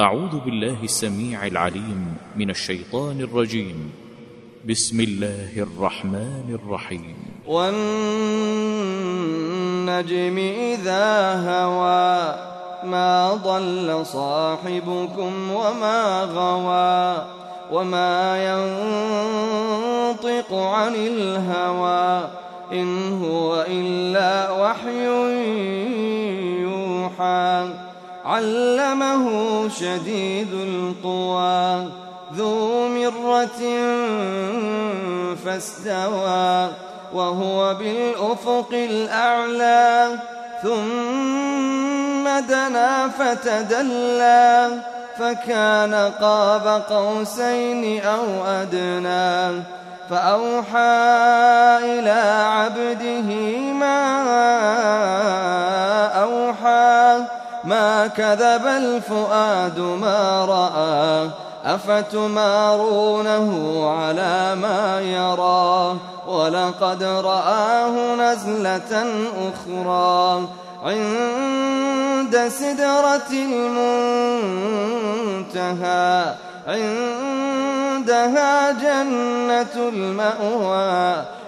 أعوذ بالله السميع العليم من الشيطان الرجيم. بسم الله الرحمن الرحيم. والنجم إذا هوى ما ضل صاحبكم وما غوى وما ينطق عن الهوى إن هو إلا وحي يوحى. علمه شديد القوى ذو مرة فاستوى وهو بالأفق الأعلى ثم دنا فتدلى فكان قاب قوسين أو أدنى فأوحى إلى عبده ما كذب الفؤاد ما رأى أفتمارونه على ما يرى؟ ولقد رآه نزلة أخرى عند سدرة المنتهى عندها جنة المأوى.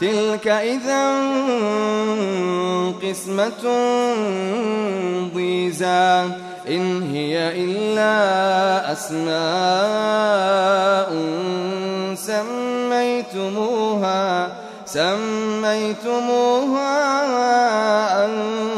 تلك إذا قسمة ضيزى إن هي إلا أسماء سميتموها سميتموها أنتم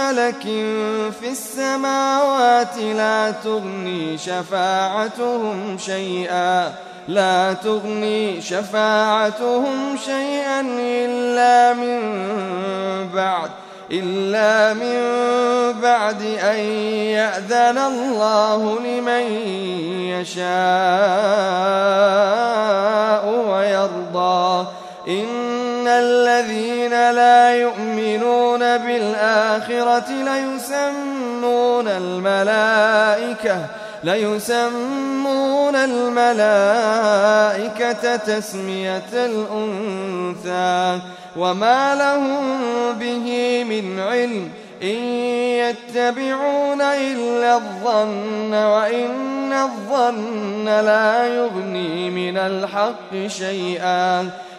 ملك في السماوات لا تغني شفاعتهم شيئا لا تغني شفاعتهم شيئا إلا من بعد إلا من بعد أن يأذن الله لمن يشاء ويرضى. إن الذين لا يؤمنون بالآخرة ليسمون الملائكة ليسمون الملائكة تسمية الأنثى. وما لهم به من علم إن يتبعون إلا الظن وإن الظن لا يغني من الحق شيئا.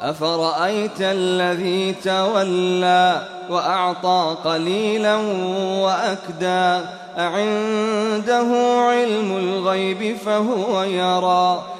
أفرأيت الذي تولى وأعطى قليلا وأكدى؟ أعنده علم الغيب فهو يرى.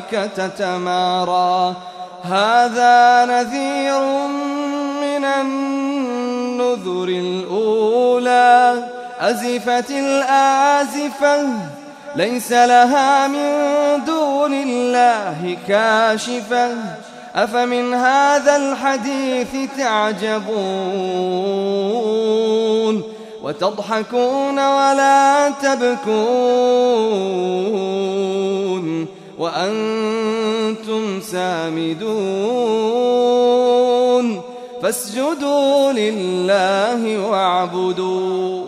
ربك تتمارى. هذا نذير من النذر الأولى. أزفت الآزفة ليس لها من دون الله كاشفة. أفمن هذا الحديث تعجبون؟ وتضحكون ولا تبكون؟ وأنتم سامدون فاسجدوا لله واعبدوا